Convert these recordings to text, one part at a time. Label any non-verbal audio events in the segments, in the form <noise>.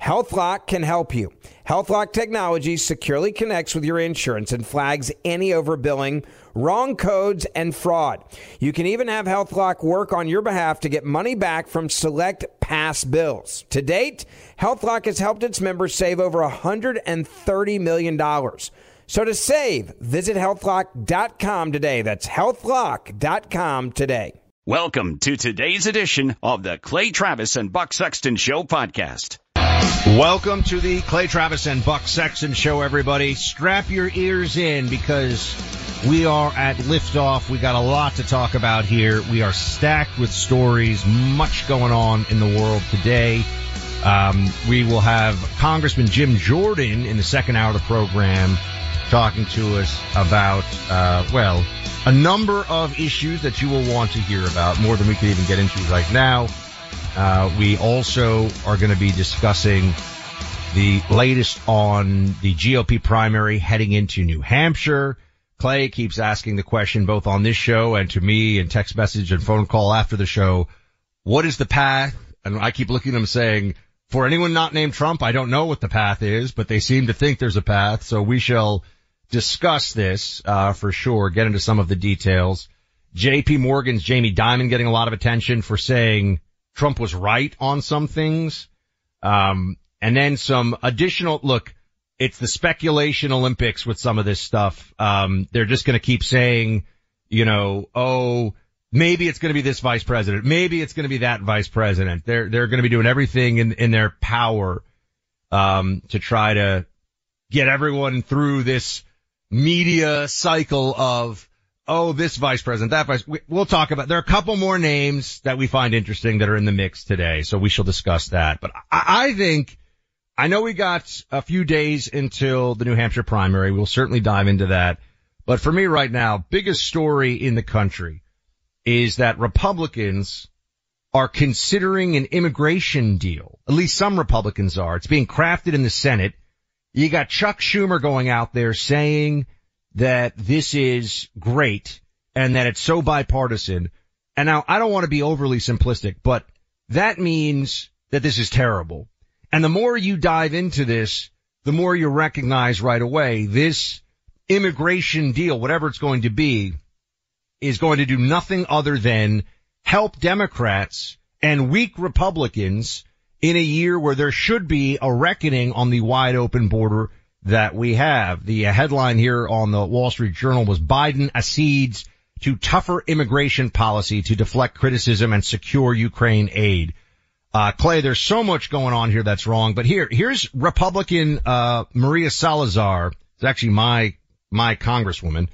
HealthLock can help you. HealthLock technology securely connects with your insurance and flags any overbilling, wrong codes, and fraud. You can even have HealthLock work on your behalf to get money back from select past bills. To date, HealthLock has helped its members save over $130 million. So to save, visit healthlock.com today. That's healthlock.com today. Welcome to today's edition of the Clay Travis and Buck Sexton Show podcast. Welcome to the Clay Travis and Buck Sexton Show, everybody. Strap your ears in because we are at liftoff. We got a lot to talk about here. We are stacked with stories, much going on in the world today. Um, we will have Congressman Jim Jordan in the second hour of the program talking to us about, uh, well, a number of issues that you will want to hear about, more than we could even get into right now. Uh, we also are going to be discussing the latest on the GOP primary heading into New Hampshire. Clay keeps asking the question both on this show and to me and text message and phone call after the show. What is the path? And I keep looking at him saying, for anyone not named Trump, I don't know what the path is, but they seem to think there's a path. So we shall discuss this, uh, for sure, get into some of the details. JP Morgan's Jamie Dimon getting a lot of attention for saying Trump was right on some things. Um, and then some additional look. It's the speculation Olympics with some of this stuff. Um, they're just going to keep saying, you know, oh, maybe it's going to be this vice president. Maybe it's going to be that vice president. They're, they're going to be doing everything in, in their power, um, to try to get everyone through this media cycle of, oh, this vice president, that vice, we, we'll talk about, there are a couple more names that we find interesting that are in the mix today. So we shall discuss that. But I, I think, I know we got a few days until the New Hampshire primary. We'll certainly dive into that. But for me right now, biggest story in the country is that Republicans are considering an immigration deal. At least some Republicans are. It's being crafted in the Senate. You got Chuck Schumer going out there saying that this is great and that it's so bipartisan. And now I don't want to be overly simplistic, but that means that this is terrible. And the more you dive into this, the more you recognize right away this immigration deal, whatever it's going to be, is going to do nothing other than help Democrats and weak Republicans in a year where there should be a reckoning on the wide open border that we have. The headline here on the Wall Street Journal was Biden accedes to tougher immigration policy to deflect criticism and secure Ukraine aid. Uh, Clay, there's so much going on here that's wrong, but here, here's Republican, uh, Maria Salazar. It's actually my, my congresswoman,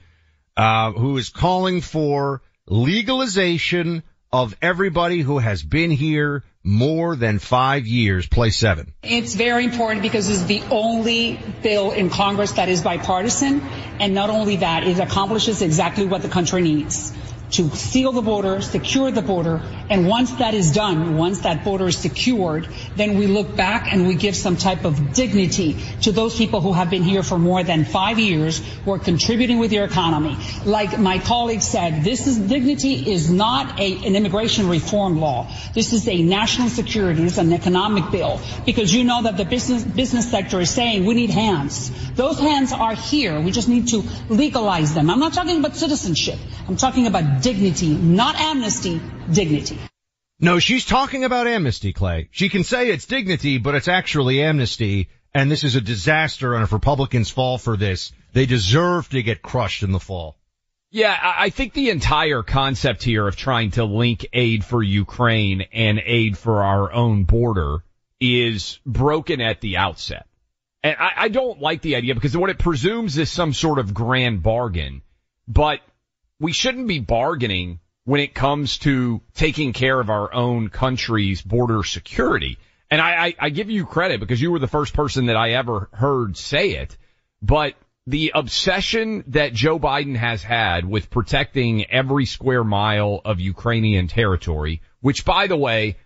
uh, who is calling for legalization of everybody who has been here more than five years. Play seven. It's very important because it's the only bill in Congress that is bipartisan. And not only that, it accomplishes exactly what the country needs to seal the border, secure the border, And once that is done, once that border is secured, then we look back and we give some type of dignity to those people who have been here for more than five years, who are contributing with your economy. Like my colleague said, this is dignity is not a, an immigration reform law. This is a national security, it's an economic bill because you know that the business business sector is saying we need hands. Those hands are here. We just need to legalize them. I'm not talking about citizenship. I'm talking about dignity, not amnesty, dignity. No, she's talking about amnesty, Clay. She can say it's dignity, but it's actually amnesty. And this is a disaster. And if Republicans fall for this, they deserve to get crushed in the fall. Yeah, I think the entire concept here of trying to link aid for Ukraine and aid for our own border is broken at the outset. And I, I don't like the idea because what it presumes is some sort of grand bargain, but we shouldn't be bargaining when it comes to taking care of our own country's border security. And I, I, I give you credit because you were the first person that I ever heard say it, but the obsession that Joe Biden has had with protecting every square mile of Ukrainian territory, which by the way,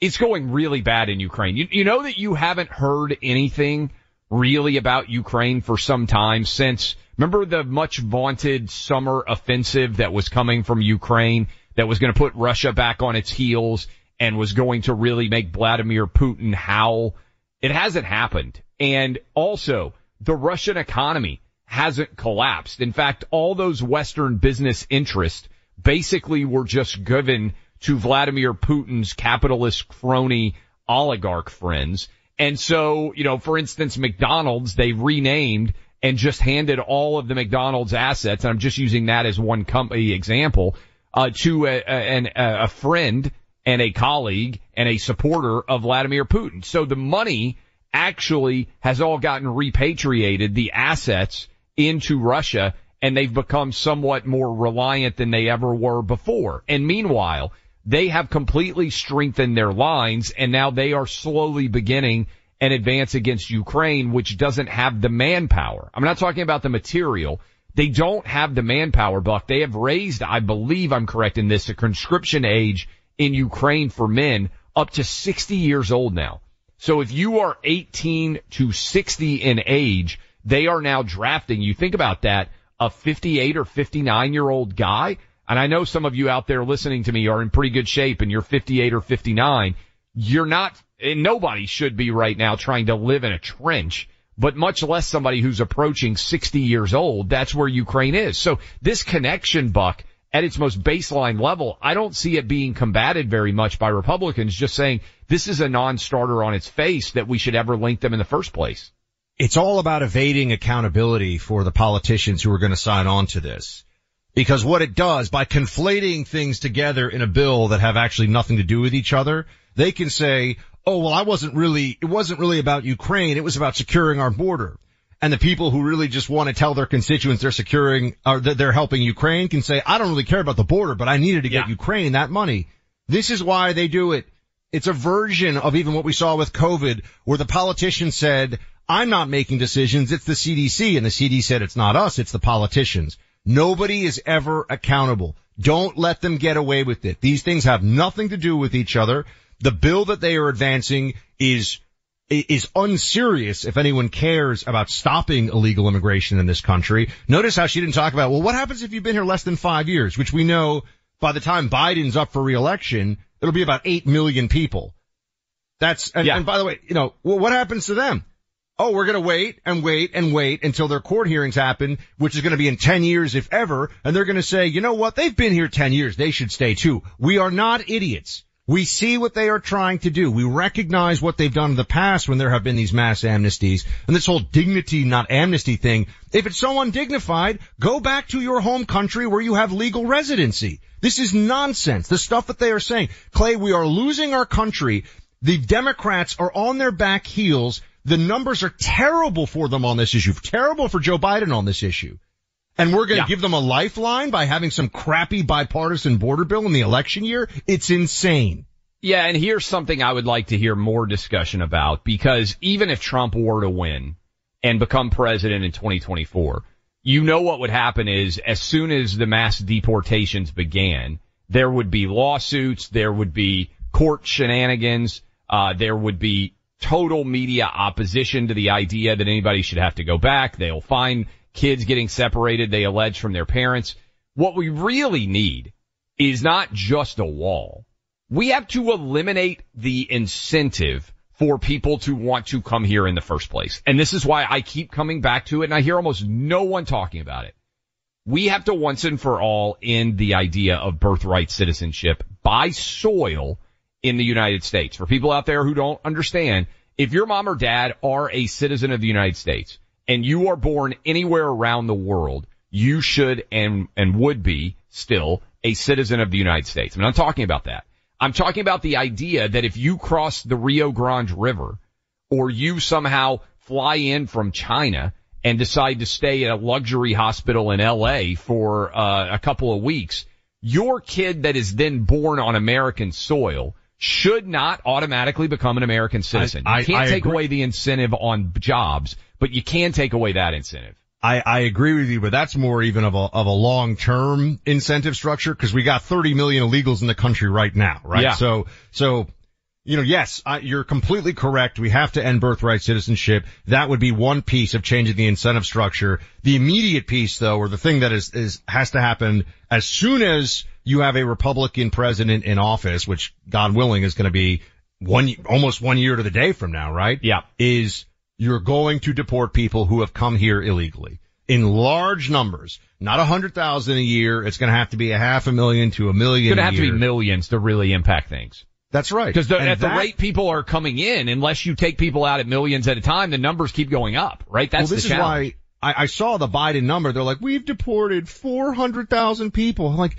is going really bad in Ukraine. You, you know that you haven't heard anything really about Ukraine for some time since, remember the much vaunted summer offensive that was coming from Ukraine that was going to put Russia back on its heels and was going to really make Vladimir Putin howl? It hasn't happened. And also, the Russian economy hasn't collapsed. In fact, all those Western business interests basically were just given to Vladimir Putin's capitalist crony oligarch friends. And so, you know, for instance, McDonald's, they renamed and just handed all of the McDonald's assets, and I'm just using that as one company example, uh, to a, a, a friend and a colleague and a supporter of Vladimir Putin. So the money actually has all gotten repatriated, the assets into Russia, and they've become somewhat more reliant than they ever were before. And meanwhile, they have completely strengthened their lines and now they are slowly beginning an advance against Ukraine, which doesn't have the manpower. I'm not talking about the material. They don't have the manpower, Buck. They have raised, I believe I'm correct in this, the conscription age in Ukraine for men up to 60 years old now. So if you are 18 to 60 in age, they are now drafting, you think about that, a 58 or 59 year old guy. And I know some of you out there listening to me are in pretty good shape and you're 58 or 59. You're not, and nobody should be right now trying to live in a trench, but much less somebody who's approaching 60 years old. That's where Ukraine is. So this connection, Buck, at its most baseline level, I don't see it being combated very much by Republicans just saying this is a non-starter on its face that we should ever link them in the first place. It's all about evading accountability for the politicians who are going to sign on to this. Because what it does by conflating things together in a bill that have actually nothing to do with each other, they can say, oh, well, I wasn't really, it wasn't really about Ukraine. It was about securing our border and the people who really just want to tell their constituents they're securing or that they're helping Ukraine can say, I don't really care about the border, but I needed to get yeah. Ukraine that money. This is why they do it. It's a version of even what we saw with COVID where the politician said, I'm not making decisions. It's the CDC and the CDC said it's not us. It's the politicians. Nobody is ever accountable. Don't let them get away with it. These things have nothing to do with each other. The bill that they are advancing is is unserious if anyone cares about stopping illegal immigration in this country. Notice how she didn't talk about, well, what happens if you've been here less than five years, which we know by the time Biden's up for reelection, it'll be about eight million people. That's, and, yeah. and by the way, you know, well, what happens to them? Oh, we're going to wait and wait and wait until their court hearings happen, which is going to be in 10 years if ever. And they're going to say, you know what? They've been here 10 years. They should stay too. We are not idiots. We see what they are trying to do. We recognize what they've done in the past when there have been these mass amnesties and this whole dignity, not amnesty thing. If it's so undignified, go back to your home country where you have legal residency. This is nonsense. The stuff that they are saying. Clay, we are losing our country. The Democrats are on their back heels. The numbers are terrible for them on this issue. Terrible for Joe Biden on this issue. And we're going to yeah. give them a lifeline by having some crappy bipartisan border bill in the election year? It's insane. Yeah, and here's something I would like to hear more discussion about because even if Trump were to win and become president in 2024, you know what would happen is as soon as the mass deportations began, there would be lawsuits, there would be court shenanigans, uh, there would be total media opposition to the idea that anybody should have to go back. They'll find kids getting separated, they allege from their parents. What we really need is not just a wall. We have to eliminate the incentive for people to want to come here in the first place. And this is why I keep coming back to it and I hear almost no one talking about it. We have to once and for all end the idea of birthright citizenship by soil in the United States. For people out there who don't understand, if your mom or dad are a citizen of the United States and you are born anywhere around the world, you should and, and would be still a citizen of the United States. I'm not talking about that. I'm talking about the idea that if you cross the Rio Grande River or you somehow fly in from China and decide to stay at a luxury hospital in LA for uh, a couple of weeks, your kid that is then born on American soil should not automatically become an American citizen. I- you can't I take agree. away the incentive on jobs, but you can take away that incentive. I, I agree with you, but that's more even of a, of a long-term incentive structure because we got 30 million illegals in the country right now, right? Yeah. So, so, you know, yes, I, you're completely correct. We have to end birthright citizenship. That would be one piece of changing the incentive structure. The immediate piece though, or the thing that is, is, has to happen as soon as you have a Republican president in office, which God willing is going to be one, almost one year to the day from now, right? Yeah. Is you're going to deport people who have come here illegally in large numbers, not a hundred thousand a year. It's going to have to be a half a million to a million. It's going to have to be millions to really impact things. That's right. Because at the rate people are coming in, unless you take people out at millions at a time, the numbers keep going up, right? That's well, this the is why I, I saw the Biden number. They're like, we've deported 400,000 people. I'm like,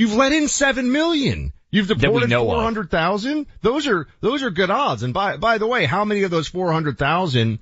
you've let in 7 million. You've deported 400,000? Those are, those are good odds. And by, by the way, how many of those 400,000,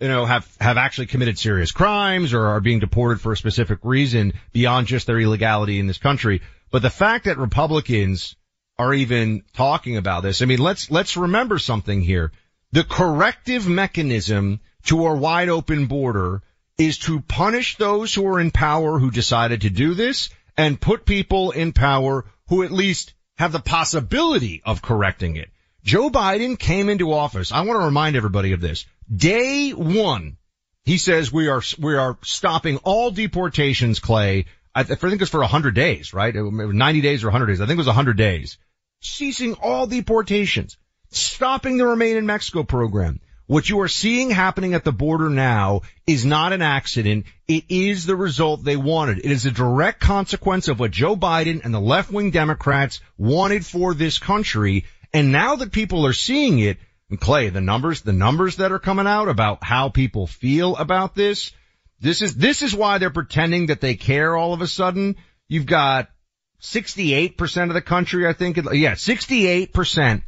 you know, have, have actually committed serious crimes or are being deported for a specific reason beyond just their illegality in this country? But the fact that Republicans are even talking about this, I mean, let's, let's remember something here. The corrective mechanism to our wide open border is to punish those who are in power who decided to do this and put people in power who at least have the possibility of correcting it. Joe Biden came into office. I want to remind everybody of this. Day one, he says we are, we are stopping all deportations, Clay. I, th- I think it's for 100 days, right? It was 90 days or 100 days. I think it was 100 days. Ceasing all deportations. Stopping the Remain in Mexico program. What you are seeing happening at the border now is not an accident. It is the result they wanted. It is a direct consequence of what Joe Biden and the left-wing Democrats wanted for this country. And now that people are seeing it, and Clay, the numbers, the numbers that are coming out about how people feel about this, this is, this is why they're pretending that they care all of a sudden. You've got 68% of the country, I think, yeah, 68%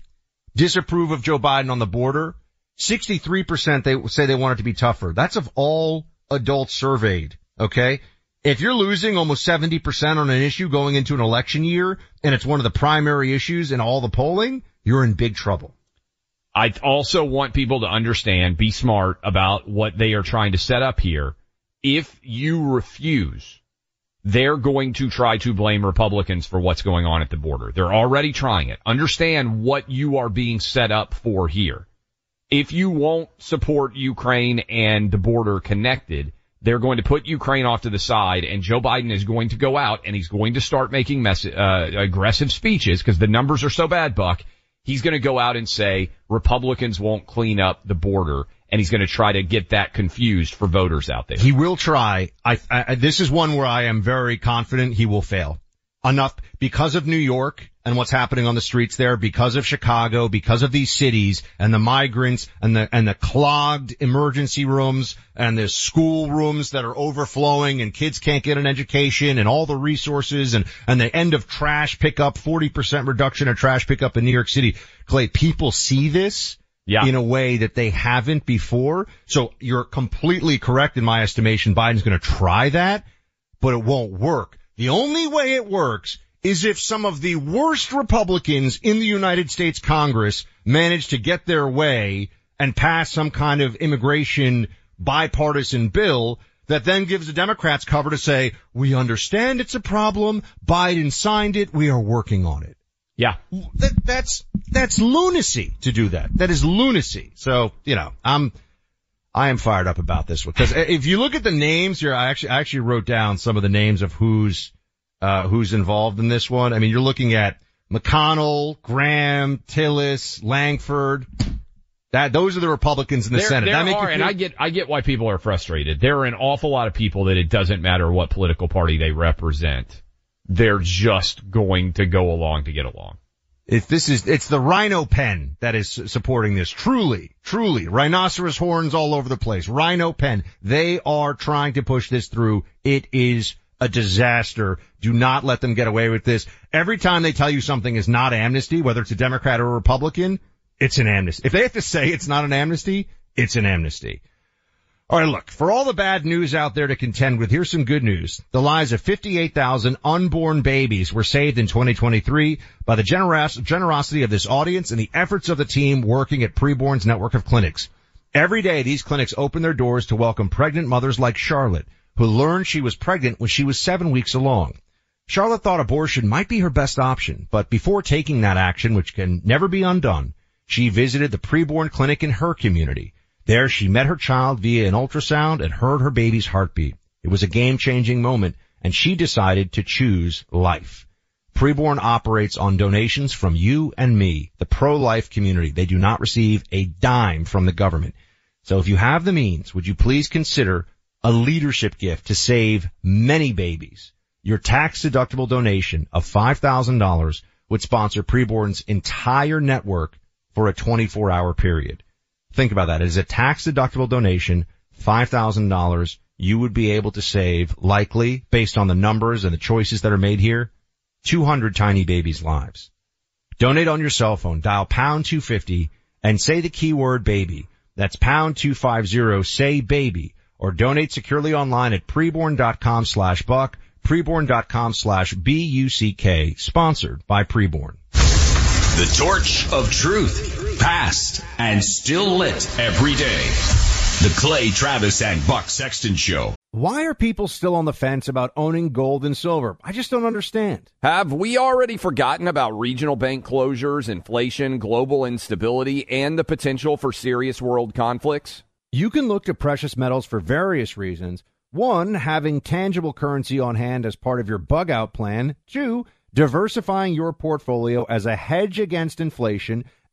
disapprove of Joe Biden on the border. 63% they say they want it to be tougher. That's of all adults surveyed. Okay. If you're losing almost 70% on an issue going into an election year and it's one of the primary issues in all the polling, you're in big trouble. I also want people to understand, be smart about what they are trying to set up here. If you refuse, they're going to try to blame Republicans for what's going on at the border. They're already trying it. Understand what you are being set up for here. If you won't support Ukraine and the border connected, they're going to put Ukraine off to the side and Joe Biden is going to go out and he's going to start making mess- uh, aggressive speeches because the numbers are so bad, Buck. He's going to go out and say Republicans won't clean up the border and he's going to try to get that confused for voters out there. He will try. I, I, this is one where I am very confident he will fail. Enough because of New York and what's happening on the streets there, because of Chicago, because of these cities and the migrants and the, and the clogged emergency rooms and the school rooms that are overflowing and kids can't get an education and all the resources and, and the end of trash pickup, 40% reduction of trash pickup in New York City. Clay, people see this Yeah. in a way that they haven't before. So you're completely correct in my estimation. Biden's going to try that, but it won't work. The only way it works is if some of the worst Republicans in the United States Congress manage to get their way and pass some kind of immigration bipartisan bill that then gives the Democrats cover to say, we understand it's a problem. Biden signed it. We are working on it. Yeah. That, that's, that's lunacy to do that. That is lunacy. So, you know, I'm, I am fired up about this one because if you look at the names here, I actually, I actually wrote down some of the names of who's, uh, who's involved in this one. I mean, you're looking at McConnell, Graham, Tillis, Lankford. That those are the Republicans in the there, Senate. There are, and I get I get why people are frustrated. There are an awful lot of people that it doesn't matter what political party they represent. They're just going to go along to get along. If this is, it's the rhino pen that is supporting this. Truly, truly. Rhinoceros horns all over the place. Rhino pen. They are trying to push this through. It is a disaster. Do not let them get away with this. Every time they tell you something is not amnesty, whether it's a Democrat or a Republican, it's an amnesty. If they have to say it's not an amnesty, it's an amnesty. All right, look, for all the bad news out there to contend with, here's some good news. The lives of 58,000 unborn babies were saved in 2023 by the generos- generosity of this audience and the efforts of the team working at Preborn's network of clinics. Every day, these clinics open their doors to welcome pregnant mothers like Charlotte, who learned she was pregnant when she was seven weeks along. Charlotte thought abortion might be her best option, but before taking that action, which can never be undone, she visited the preborn clinic in her community. There she met her child via an ultrasound and heard her baby's heartbeat. It was a game changing moment and she decided to choose life. Preborn operates on donations from you and me, the pro-life community. They do not receive a dime from the government. So if you have the means, would you please consider a leadership gift to save many babies? Your tax deductible donation of $5,000 would sponsor Preborn's entire network for a 24 hour period. Think about that. It is a tax deductible donation, $5,000. You would be able to save likely based on the numbers and the choices that are made here, 200 tiny babies lives. Donate on your cell phone, dial pound 250 and say the keyword baby. That's pound 250, say baby or donate securely online at preborn.com slash buck, preborn.com slash B-U-C-K, sponsored by Preborn. The torch of truth, passed and still lit every day. The Clay Travis and Buck Sexton Show. Why are people still on the fence about owning gold and silver? I just don't understand. Have we already forgotten about regional bank closures, inflation, global instability, and the potential for serious world conflicts? You can look to precious metals for various reasons. One, having tangible currency on hand as part of your bug out plan. Two, diversifying your portfolio as a hedge against inflation,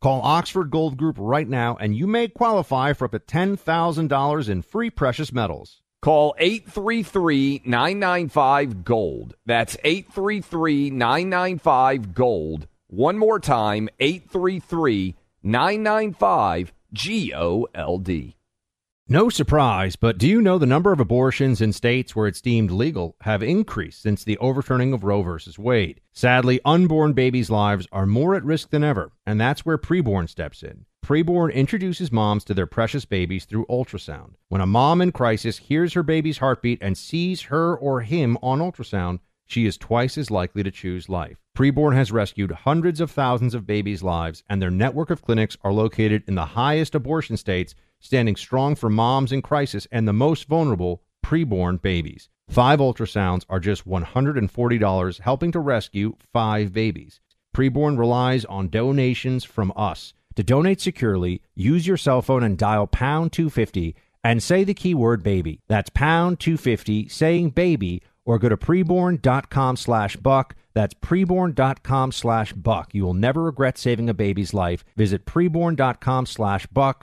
Call Oxford Gold Group right now and you may qualify for up to $10,000 in free precious metals. Call 833-995-GOLD. That's 833-995-GOLD. One more time, 833-995-GOLD. No surprise, but do you know the number of abortions in states where it's deemed legal have increased since the overturning of Roe v. Wade? Sadly, unborn babies' lives are more at risk than ever, and that's where preborn steps in. Preborn introduces moms to their precious babies through ultrasound. When a mom in crisis hears her baby's heartbeat and sees her or him on ultrasound, she is twice as likely to choose life. Preborn has rescued hundreds of thousands of babies' lives, and their network of clinics are located in the highest abortion states standing strong for moms in crisis and the most vulnerable preborn babies. Five ultrasounds are just $140, helping to rescue five babies. Preborn relies on donations from us. To donate securely, use your cell phone and dial pound 250 and say the keyword baby. That's pound 250 saying baby or go to preborn.com slash buck. That's preborn.com slash buck. You will never regret saving a baby's life. Visit preborn.com slash buck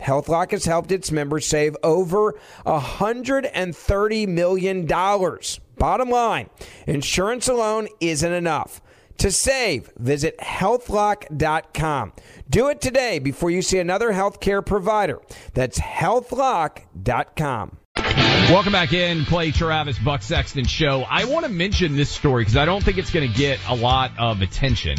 HealthLock has helped its members save over $130 million. Bottom line, insurance alone isn't enough. To save, visit healthlock.com. Do it today before you see another healthcare provider. That's healthlock.com. Welcome back in, Clay Travis, Buck Sexton Show. I want to mention this story because I don't think it's going to get a lot of attention,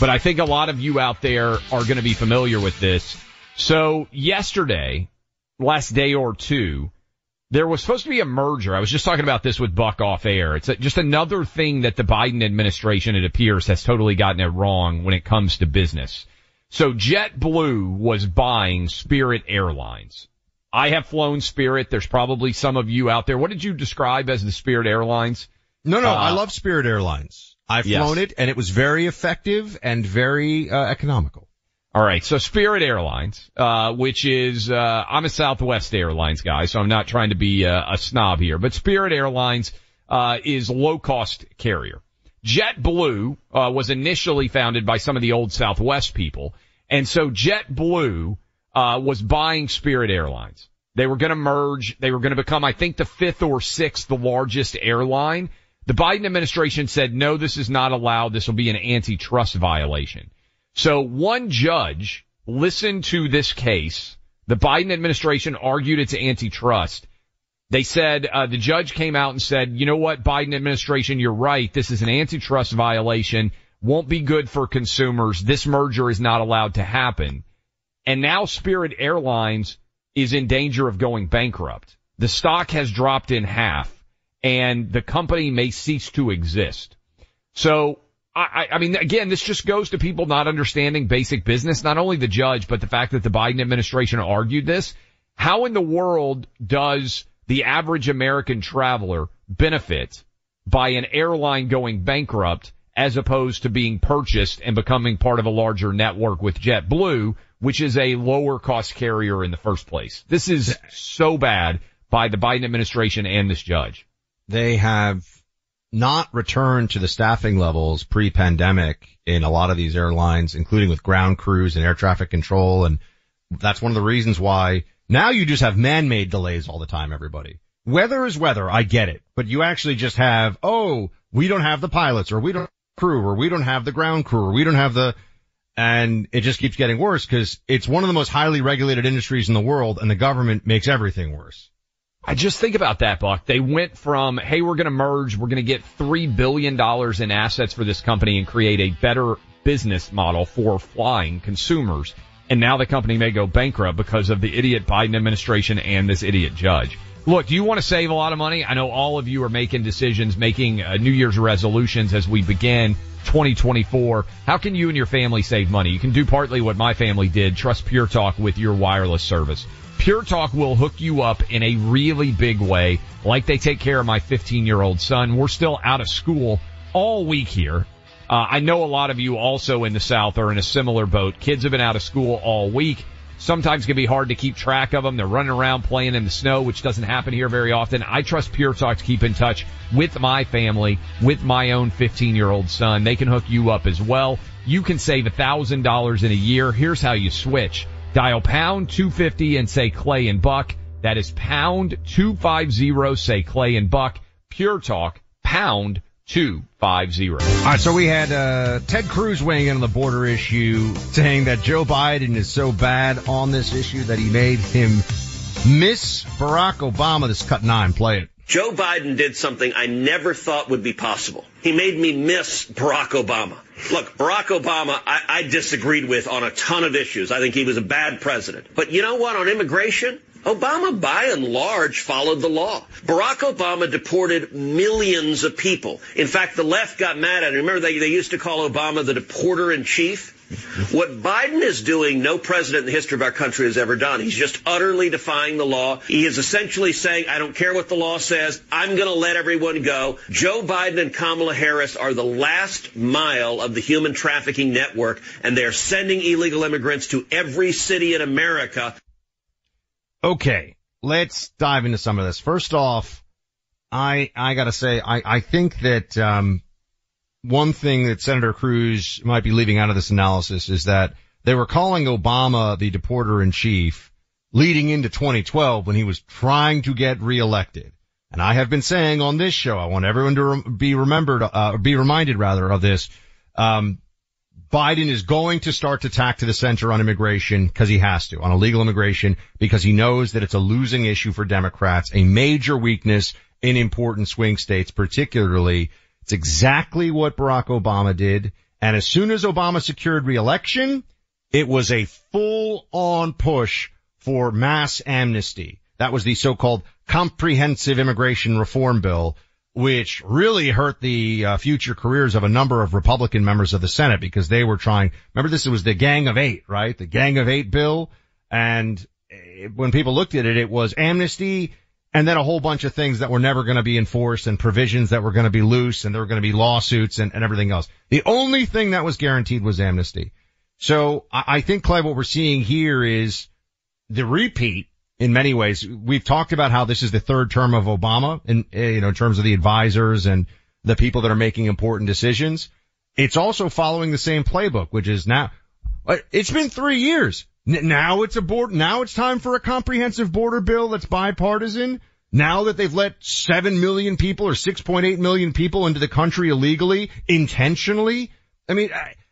but I think a lot of you out there are going to be familiar with this. So yesterday, last day or two, there was supposed to be a merger. I was just talking about this with Buck off air. It's a, just another thing that the Biden administration, it appears, has totally gotten it wrong when it comes to business. So JetBlue was buying Spirit Airlines. I have flown Spirit. There's probably some of you out there. What did you describe as the Spirit Airlines? No, no, Uh, I love Spirit Airlines. I've Yes. flown it and it was very effective and very uh, economical. All right, so Spirit Airlines, uh, which is uh, I'm a Southwest Airlines guy, so I'm not trying to be uh, a snob here, but Spirit Airlines uh, is low cost carrier. JetBlue uh, was initially founded by some of the old Southwest people, and so JetBlue uh, was buying Spirit Airlines. They were going to merge. They were going to become, I think, the fifth or sixth largest airline. The Biden administration said, no, this is not allowed. This will be an antitrust violation. So one judge listened to this case. The Biden administration argued it's antitrust. They said, uh, the judge came out and said, you know what, Biden administration, you're right. This is an antitrust violation. Won't be good for consumers. This merger is not allowed to happen. And now Spirit Airlines is in danger of going bankrupt. The stock has dropped in half and the company may cease to exist. So I, I- mean, again, this just goes to people not understanding basic business. Not only the judge, but the fact that the Biden administration argued this. How in the world does the average American traveler benefit by an airline going bankrupt as opposed to being purchased and becoming part of a larger network with JetBlue, which is a lower cost carrier in the first place? This is so bad by the Biden administration and this judge. They have not return to the staffing levels pre-pandemic in a lot of these airlines, including with ground crews and air traffic control. And that's one of the reasons why now you just have man-made delays all the time, everybody. Weather is weather. I get it. But you actually just have, oh, we don't have the pilots or we don't crew or we don't have the ground crew or we don't have the, and it just keeps getting worse because it's one of the most highly regulated industries in the world and the government makes everything worse. I just think about that, Buck. They went from, hey, we're going to merge, we're going to get $3 billion in assets for this company and create a better business model for flying consumers. And now the company may go bankrupt because of the idiot Biden administration and this idiot judge. Look, do you want to save a lot of money? I know all of you are making decisions, making uh, New Year's resolutions as we begin 2024. How can you and your family save money? You can do partly what my family did. Trust Pure Talk with your wireless service. Pure Talk will hook you up in a really big way, like they take care of my 15 year old son. We're still out of school all week here. Uh, I know a lot of you also in the South are in a similar boat. Kids have been out of school all week. Sometimes can be hard to keep track of them. They're running around playing in the snow, which doesn't happen here very often. I trust Pure Talk to keep in touch with my family, with my own 15 year old son. They can hook you up as well. You can save a $1,000 in a year. Here's how you switch. Dial pound 250 and say Clay and Buck. That is pound 250, say Clay and Buck. Pure Talk, pound 250. All right, so we had uh, Ted Cruz weighing in on the border issue, saying that Joe Biden is so bad on this issue that he made him miss Barack Obama. This is cut nine. Play it. Joe Biden did something I never thought would be possible. He made me miss Barack Obama. Look, Barack Obama, I, I, disagreed with on a ton of issues. I think he was a bad president. But you know what? On immigration, Obama, by and large, followed the law. Barack Obama deported millions of people. In fact, the left got mad at him. Remember, they, they used to call Obama the deporter in chief? What Biden is doing, no president in the history of our country has ever done. He's just utterly defying the law. He is essentially saying, I don't care what the law says. I'm going to let everyone go. Joe Biden and Kamala Harris are the last mile of the human trafficking network, and they're sending illegal immigrants to every city in America. Okay, let's dive into some of this. First off, I I gotta say, I I think that um, one thing that Senator Cruz might be leaving out of this analysis is that they were calling Obama the deporter in chief leading into 2012 when he was trying to get reelected. And I have been saying on this show, I want everyone to be remembered, uh, be reminded rather of this. Um, Biden is going to start to tack to the center on immigration because he has to, on illegal immigration, because he knows that it's a losing issue for Democrats, a major weakness in important swing states, particularly it's exactly what Barack Obama did. And as soon as Obama secured reelection, it was a full on push for mass amnesty. That was the so-called comprehensive immigration reform bill, which really hurt the uh, future careers of a number of Republican members of the Senate because they were trying, remember this was the Gang of Eight, right? The Gang of Eight bill. And eh, when people looked at it, it was amnesty and then a whole bunch of things that were never going to be enforced and provisions that were going to be loose and there were going to be lawsuits and, and everything else. The only thing that was guaranteed was amnesty. So I, I think, Clay, what we're seeing here is the repeat in many ways. We've talked about how this is the third term of Obama in, eh, you know, in terms of the advisors and the people that are making important decisions. It's also following the same playbook, which is now, uh, it's been three years. Now it's a board, now it's time for a comprehensive border bill that's bipartisan. Now that they've let 7 million people or 6.8 million people into the country illegally, intentionally. I mean,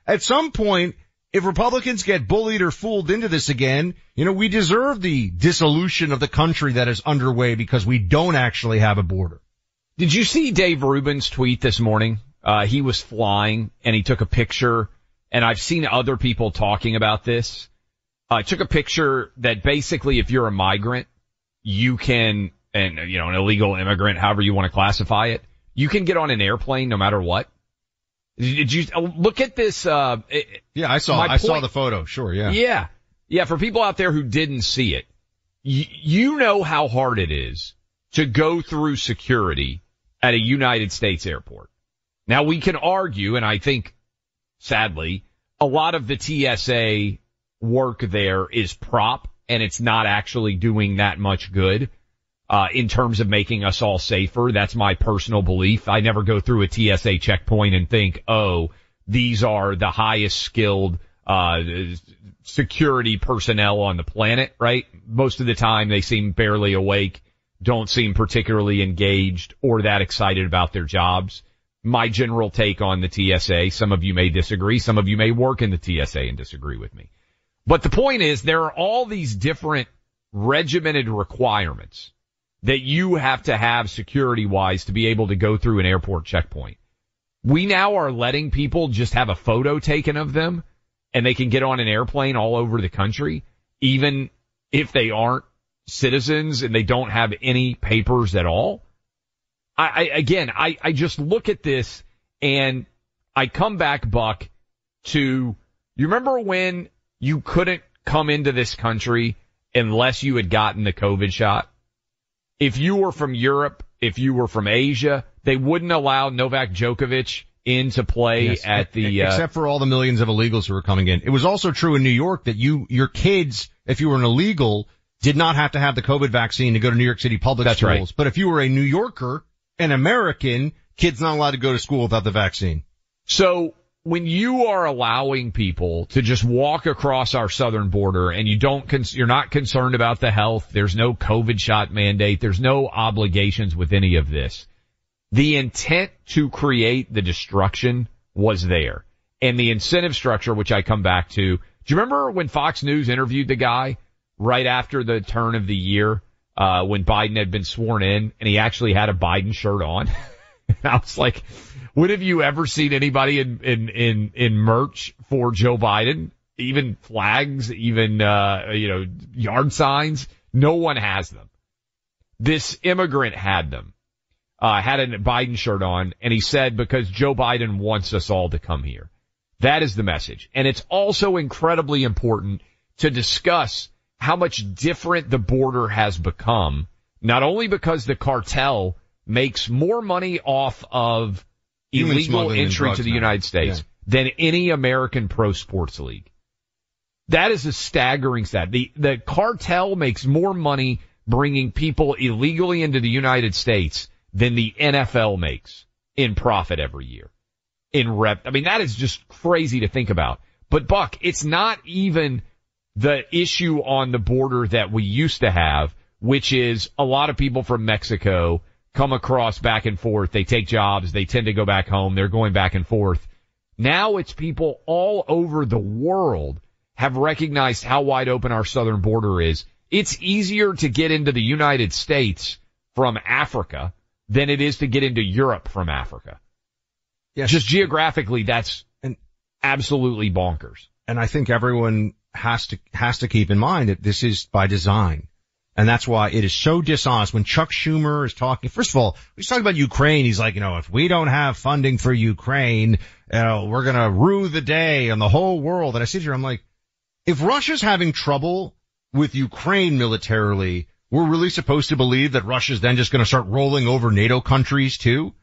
at some point, if Republicans get bullied or fooled into this again, you know, we deserve the dissolution of the country that is underway because we don't actually have a border. Did you see Dave Rubin's tweet this morning? Uh, he was flying and he took a picture and I've seen other people talking about this uh, took a picture that basically if you're a migrant, you can, and you know, an illegal immigrant, however you want to classify it, you can get on an airplane no matter what. Did you uh, look at this? Uh, yeah, I saw. I point, saw the photo. Sure. Yeah. Yeah. Yeah. For people out there who didn't see it, y- you know how hard it is to go through security at a United States airport. Now we can argue, and I think sadly, a lot of the TSA work there is prop and it's not actually doing that much good. Uh, in terms of making us all safer. That's my personal belief. I never go through a TSA checkpoint and think, oh, these are the highest skilled, uh, security personnel on the planet, right? Most of the time they seem barely awake, don't seem particularly engaged or that excited about their jobs. My general take on the TSA, some of you may disagree, some of you may work in the TSA and disagree with me. But the point is there are all these different regimented requirements that you have to have security wise to be able to go through an airport checkpoint. We now are letting people just have a photo taken of them and they can get on an airplane all over the country, even if they aren't citizens and they don't have any papers at all. I, I again, I, I just look at this and I come back, Buck, to, you remember when you couldn't come into this country unless you had gotten the COVID shot. If you were from Europe, if you were from Asia, they wouldn't allow Novak Djokovic in to play yes, at the uh, except for all the millions of illegals who were coming in. It was also true in New York that you your kids, if you were an illegal, did not have to have the COVID vaccine to go to New York City public That's schools. Right. But if you were a New Yorker, an American, kids not allowed to go to school without the vaccine. So when you are allowing people to just walk across our southern border and you don't, you're not concerned about the health, there's no COVID shot mandate, there's no obligations with any of this. The intent to create the destruction was there. And the incentive structure, which I come back to, do you remember when Fox News interviewed the guy right after the turn of the year? uh, when Biden had been sworn in and he actually had a Biden shirt on. <laughs> I was like, when have you ever seen anybody in, in, in, in merch for Joe Biden? Even flags, even, uh, you know, yard signs. No one has them. This immigrant had them, uh, had a Biden shirt on and he said because Joe Biden wants us all to come here. That is the message. And it's also incredibly important to discuss how much different the border has become, not only because the cartel makes more money off of illegal entry to the now. United States Yeah. than any American pro sports league. That is a staggering stat. The, the cartel makes more money bringing people illegally into the United States than the NFL makes in profit every year. In rep, I mean, that is just crazy to think about. But Buck, it's not even the issue on the border that we used to have, which is a lot of people from Mexico come across back and forth. They take jobs. They tend to go back home. They're going back and forth. Now it's people all over the world have recognized how wide open our southern border is. It's easier to get into the United States from Africa than it is to get into Europe from Africa. Yes. Just geographically, that's absolutely bonkers. And I think everyone has to, has to keep in mind that this is by design. And that's why it is so dishonest when Chuck Schumer is talking. First of all, he's talking about Ukraine. He's like, you know, if we don't have funding for Ukraine, you know, we're going to rue the day and the whole world. And I sit here, I'm like, if Russia's having trouble with Ukraine militarily, we're really supposed to believe that Russia's then just going to start rolling over NATO countries too?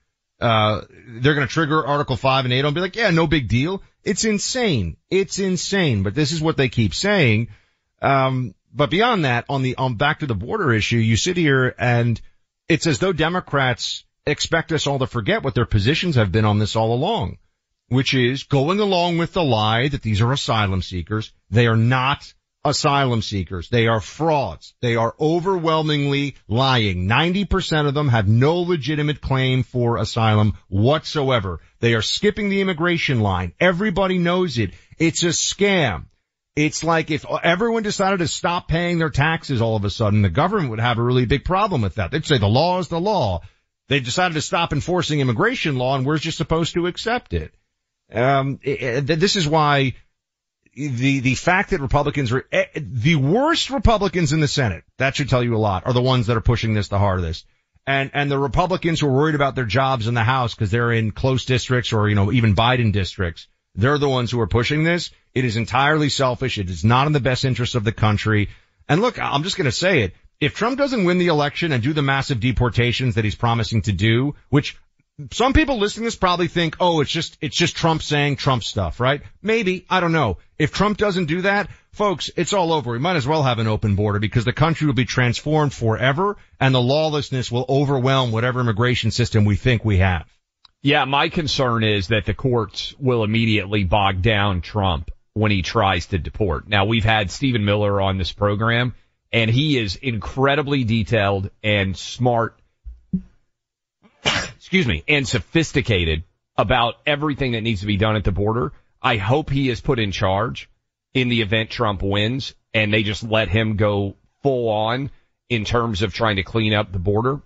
Uh, they're going to trigger Article 5 in NATO and be like, yeah, no big deal. It's insane. It's insane. But this is what they keep saying. Um, but beyond that, on the, on back to the border issue, you sit here and it's as though Democrats expect us all to forget what their positions have been on this all along, which is going along with the lie that these are asylum seekers. They are not asylum seekers. They are frauds. They are overwhelmingly lying. 90% of them have no legitimate claim for asylum whatsoever. They are skipping the immigration line. Everybody knows it. It's a scam. It's like if everyone decided to stop paying their taxes all of a sudden, the government would have a really big problem with that. They'd say the law is the law. They decided to stop enforcing immigration law and we're just supposed to accept it. Um, this is why the, the fact that Republicans are, eh, the worst Republicans in the Senate, that should tell you a lot, are the ones that are pushing this the hardest. And, and the Republicans who are worried about their jobs in the House because they're in close districts or, you know, even Biden districts, they're the ones who are pushing this. It is entirely selfish. It is not in the best interest of the country. And look, I'm just going to say it. If Trump doesn't win the election and do the massive deportations that he's promising to do, which some people listening to this probably think, oh, it's just, it's just Trump saying Trump stuff, right? Maybe. I don't know. If Trump doesn't do that, folks, it's all over. We might as well have an open border because the country will be transformed forever and the lawlessness will overwhelm whatever immigration system we think we have. Yeah, my concern is that the courts will immediately bog down Trump when he tries to deport. Now we've had Stephen Miller on this program and he is incredibly detailed and smart, excuse me, and sophisticated about everything that needs to be done at the border. I hope he is put in charge in the event Trump wins and they just let him go full on in terms of trying to clean up the border.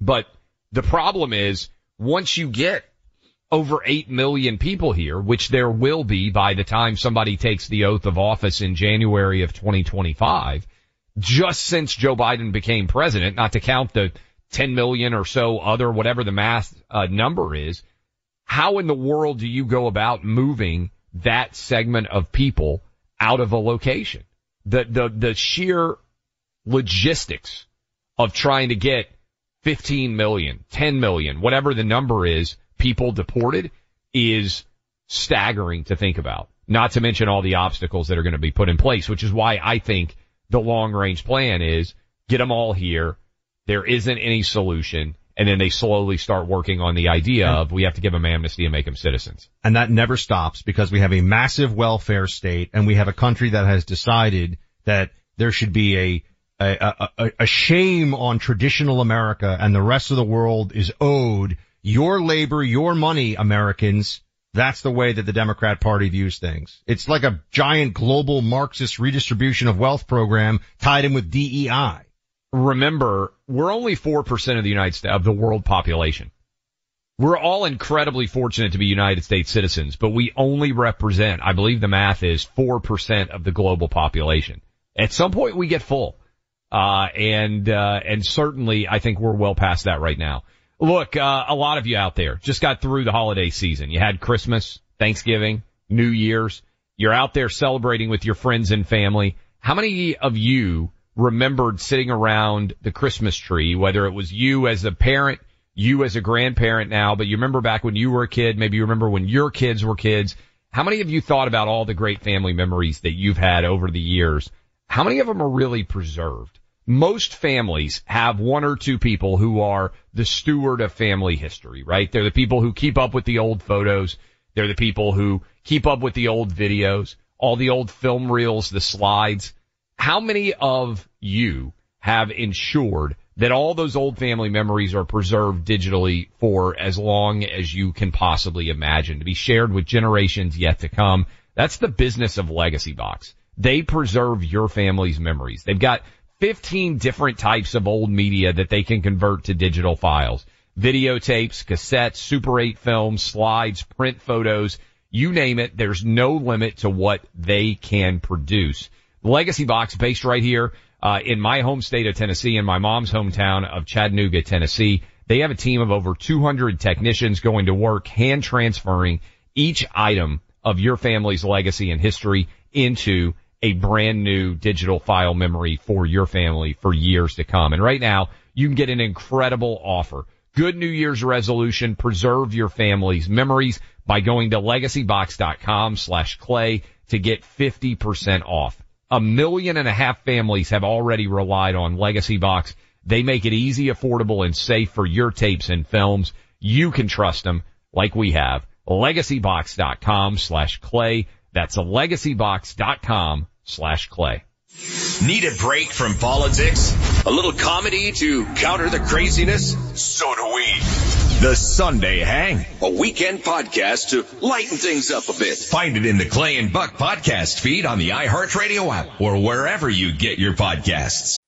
But the problem is once you get over 8 million people here, which there will be by the time somebody takes the oath of office in January of 2025, just since Joe Biden became president, not to count the 10 million or so other, whatever the mass uh, number is, how in the world do you go about moving that segment of people out of a location? The, the, the sheer logistics of trying to get 15 million, 10 million, whatever the number is, people deported is staggering to think about. Not to mention all the obstacles that are going to be put in place, which is why I think the long range plan is get them all here. There isn't any solution. And then they slowly start working on the idea of we have to give them amnesty and make them citizens. And that never stops because we have a massive welfare state and we have a country that has decided that there should be a a, a, a- shame on traditional America and the rest of the world is owed your labor, your money, Americans. That's the way that the Democrat party views things. It's like a giant global Marxist redistribution of wealth program tied in with DEI. remember we're only 4% of the United States, of the world population. We're all incredibly fortunate to be United States citizens, but we only represent, I believe the math is 4% of the global population. At some point we get full. Uh, and, uh, and certainly I think we're well past that right now. Look, uh, a lot of you out there just got through the holiday season. You had Christmas, Thanksgiving, New Year's. You're out there celebrating with your friends and family. How many of you remembered sitting around the Christmas tree, whether it was you as a parent, you as a grandparent now, but you remember back when you were a kid, maybe you remember when your kids were kids. How many of you thought about all the great family memories that you've had over the years? How many of them are really preserved? Most families have one or two people who are the steward of family history, right? They're the people who keep up with the old photos. They're the people who keep up with the old videos, all the old film reels, the slides. How many of you have ensured that all those old family memories are preserved digitally for as long as you can possibly imagine to be shared with generations yet to come? That's the business of Legacy Box. They preserve your family's memories. They've got 15 different types of old media that they can convert to digital files. Videotapes, cassettes, Super 8 films, slides, print photos, you name it, there's no limit to what they can produce. The Legacy Box based right here uh, in my home state of Tennessee in my mom's hometown of Chattanooga, Tennessee. They have a team of over 200 technicians going to work hand transferring each item of your family's legacy and history into a brand new digital file memory for your family for years to come. And right now, you can get an incredible offer. Good New Year's resolution, preserve your family's memories by going to legacybox.com slash clay to get 50% off. A million and a half families have already relied on Legacy Box. They make it easy, affordable, and safe for your tapes and films. You can trust them like we have. Legacybox.com slash clay. That's a legacybox.com slash clay. Need a break from politics? A little comedy to counter the craziness? So do we. The Sunday Hang, a weekend podcast to lighten things up a bit. Find it in the Clay and Buck podcast feed on the iHeartRadio app or wherever you get your podcasts.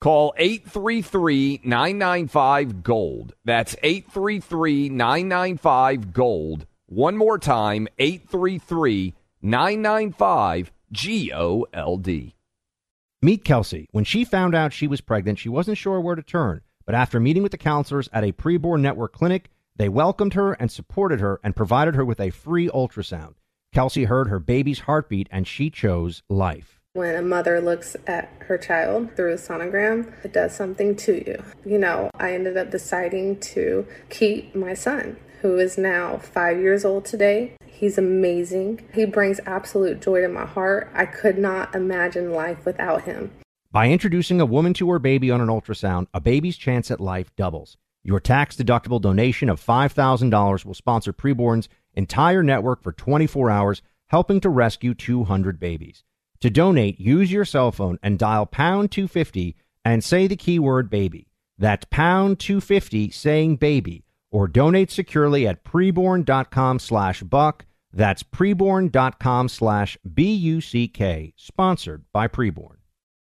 Call 833-995-GOLD. That's 833-995-GOLD. One more time, 833-995-G-O-L-D. Meet Kelsey. When she found out she was pregnant, she wasn't sure where to turn. But after meeting with the counselors at a preborn network clinic, they welcomed her and supported her and provided her with a free ultrasound. Kelsey heard her baby's heartbeat and she chose life. When a mother looks at her child through a sonogram, it does something to you. You know, I ended up deciding to keep my son, who is now five years old today. He's amazing. He brings absolute joy to my heart. I could not imagine life without him. By introducing a woman to her baby on an ultrasound, a baby's chance at life doubles. Your tax deductible donation of $5,000 will sponsor Preborn's entire network for 24 hours, helping to rescue 200 babies. To donate, use your cell phone and dial pound 250 and say the keyword baby. That's pound 250 saying baby or donate securely at preborn.com slash buck. That's preborn.com slash B-U-C-K, sponsored by Preborn.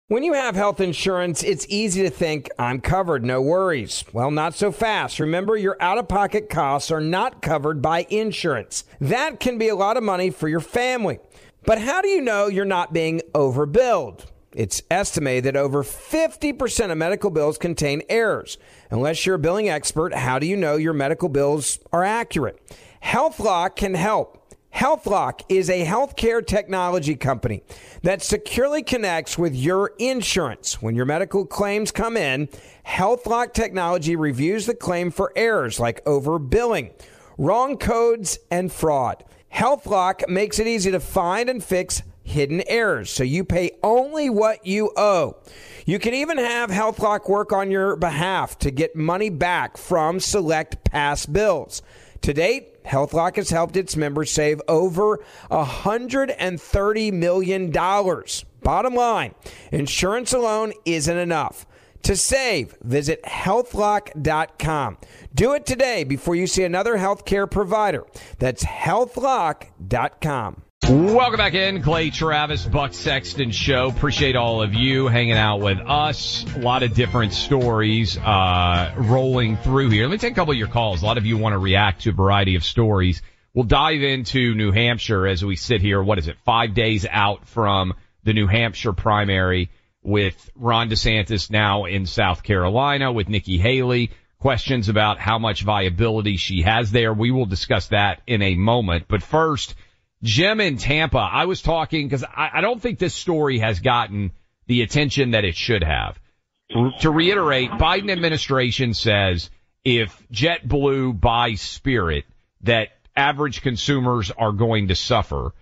When you have health insurance, it's easy to think, I'm covered, no worries. Well, not so fast. Remember, your out of pocket costs are not covered by insurance. That can be a lot of money for your family. But how do you know you're not being overbilled? It's estimated that over 50% of medical bills contain errors. Unless you're a billing expert, how do you know your medical bills are accurate? HealthLock can help. HealthLock is a healthcare technology company that securely connects with your insurance. When your medical claims come in, HealthLock technology reviews the claim for errors like overbilling, wrong codes, and fraud. HealthLock makes it easy to find and fix hidden errors so you pay only what you owe. You can even have HealthLock work on your behalf to get money back from select past bills. To date, HealthLock has helped its members save over $130 million. Bottom line, insurance alone isn't enough. To save, visit healthlock.com. Do it today before you see another healthcare provider. That's healthlock.com. Welcome back in, Clay Travis, Buck Sexton Show. Appreciate all of you hanging out with us. A lot of different stories uh, rolling through here. Let me take a couple of your calls. A lot of you want to react to a variety of stories. We'll dive into New Hampshire as we sit here. What is it? Five days out from the New Hampshire primary with Ron DeSantis now in South Carolina with Nikki Haley. Questions about how much viability she has there. We will discuss that in a moment. But first, Jim in Tampa, I was talking because I, I, don't think this story has gotten the attention that it should have. To reiterate, Biden administration says if JetBlue buys Spirit, that average consumers are going to suffer.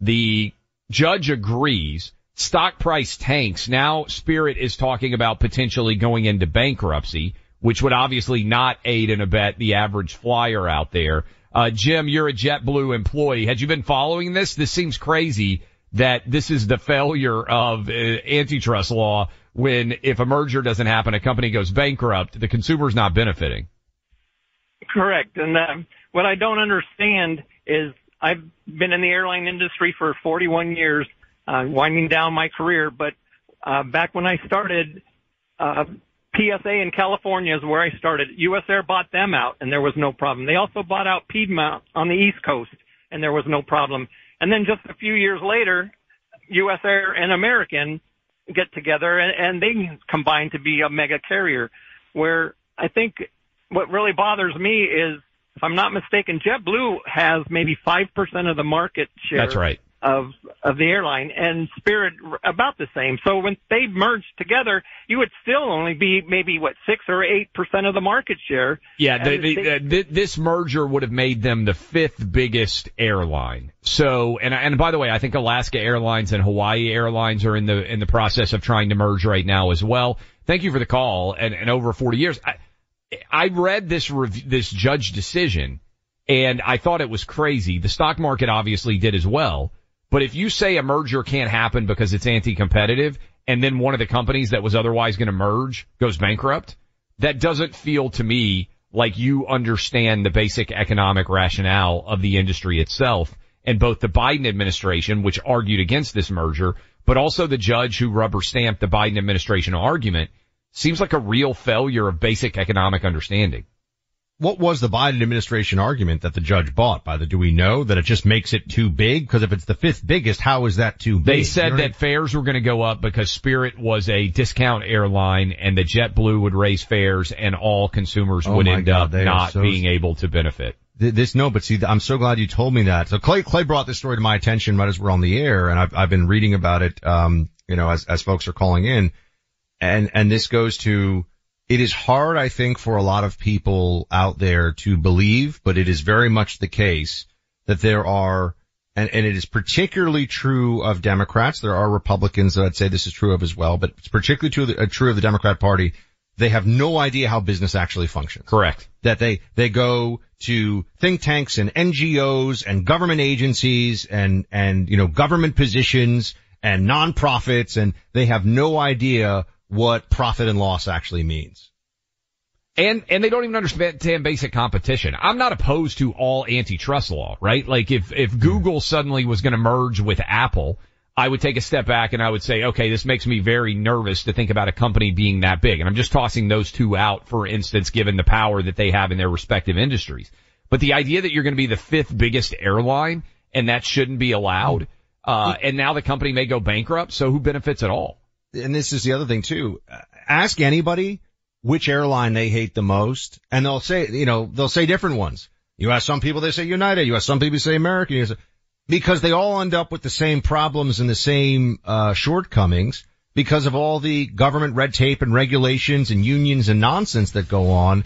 The judge agrees. Stock price tanks. Now Spirit is talking about potentially going into bankruptcy, which would obviously not aid and abet the average flyer out there. Uh, Jim, you're a JetBlue employee. Had you been following this? This seems crazy that this is the failure of uh, antitrust law when if a merger doesn't happen, a company goes bankrupt, the consumer's not benefiting. Correct. And uh, what I don't understand is I've been in the airline industry for 41 years, uh, winding down my career, but uh, back when I started, uh, PSA in California is where I started. US Air bought them out and there was no problem. They also bought out Piedmont on the East Coast and there was no problem. And then just a few years later, US Air and American get together and, and they combine to be a mega carrier where I think what really bothers me is if I'm not mistaken, JetBlue has maybe 5% of the market share. That's right of of the airline and Spirit about the same. So when they merged together, you would still only be maybe what six or eight percent of the market share. Yeah, the, the, they, the, uh, this merger would have made them the fifth biggest airline. So and and by the way, I think Alaska Airlines and Hawaii Airlines are in the in the process of trying to merge right now as well. Thank you for the call. And, and over 40 years, I, I read this rev- this judge decision. And I thought it was crazy. The stock market obviously did as well. But if you say a merger can't happen because it's anti-competitive and then one of the companies that was otherwise going to merge goes bankrupt, that doesn't feel to me like you understand the basic economic rationale of the industry itself. And both the Biden administration, which argued against this merger, but also the judge who rubber stamped the Biden administration argument seems like a real failure of basic economic understanding what was the Biden administration argument that the judge bought? By the do we know that it just makes it too big? Because if it's the fifth biggest, how is that too big? They said you know that I mean? fares were going to go up because Spirit was a discount airline, and the JetBlue would raise fares, and all consumers oh would end God, up not so being able to benefit. This no, but see, I'm so glad you told me that. So Clay Clay brought this story to my attention right as we're on the air, and I've I've been reading about it. Um, you know, as as folks are calling in, and and this goes to it is hard, I think, for a lot of people out there to believe, but it is very much the case that there are, and, and it is particularly true of Democrats. There are Republicans that I'd say this is true of as well, but it's particularly true, uh, true of the Democrat party. They have no idea how business actually functions. Correct. That they, they go to think tanks and NGOs and government agencies and, and, you know, government positions and nonprofits and they have no idea what profit and loss actually means. And, and they don't even understand basic competition. I'm not opposed to all antitrust law, right? Like if, if Google suddenly was going to merge with Apple, I would take a step back and I would say, okay, this makes me very nervous to think about a company being that big. And I'm just tossing those two out, for instance, given the power that they have in their respective industries. But the idea that you're going to be the fifth biggest airline and that shouldn't be allowed, uh, and now the company may go bankrupt, so who benefits at all? And this is the other thing too. Ask anybody which airline they hate the most, and they'll say, you know, they'll say different ones. You ask some people, they say United. You ask some people, say American. Because they all end up with the same problems and the same uh, shortcomings because of all the government red tape and regulations and unions and nonsense that go on.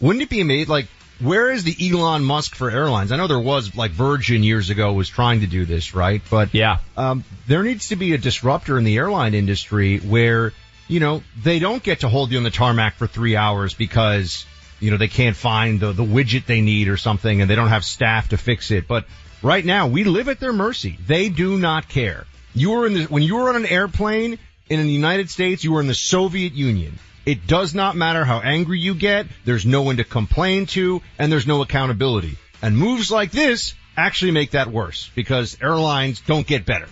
Wouldn't it be amazing? Like, where is the Elon Musk for airlines? I know there was like Virgin years ago was trying to do this, right? But yeah, um, there needs to be a disruptor in the airline industry where you know they don't get to hold you on the tarmac for three hours because you know they can't find the the widget they need or something, and they don't have staff to fix it. But right now, we live at their mercy. They do not care. You were in the when you were on an airplane in the United States, you were in the Soviet Union. It does not matter how angry you get. There's no one to complain to and there's no accountability. And moves like this actually make that worse because airlines don't get better.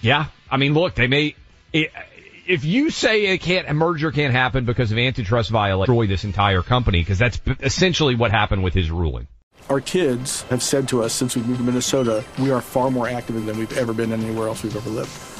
Yeah. I mean, look, they may, if you say it can't, a merger can't happen because of antitrust violation, destroy this entire company because that's essentially what happened with his ruling. Our kids have said to us since we moved to Minnesota, we are far more active than we've ever been anywhere else we've ever lived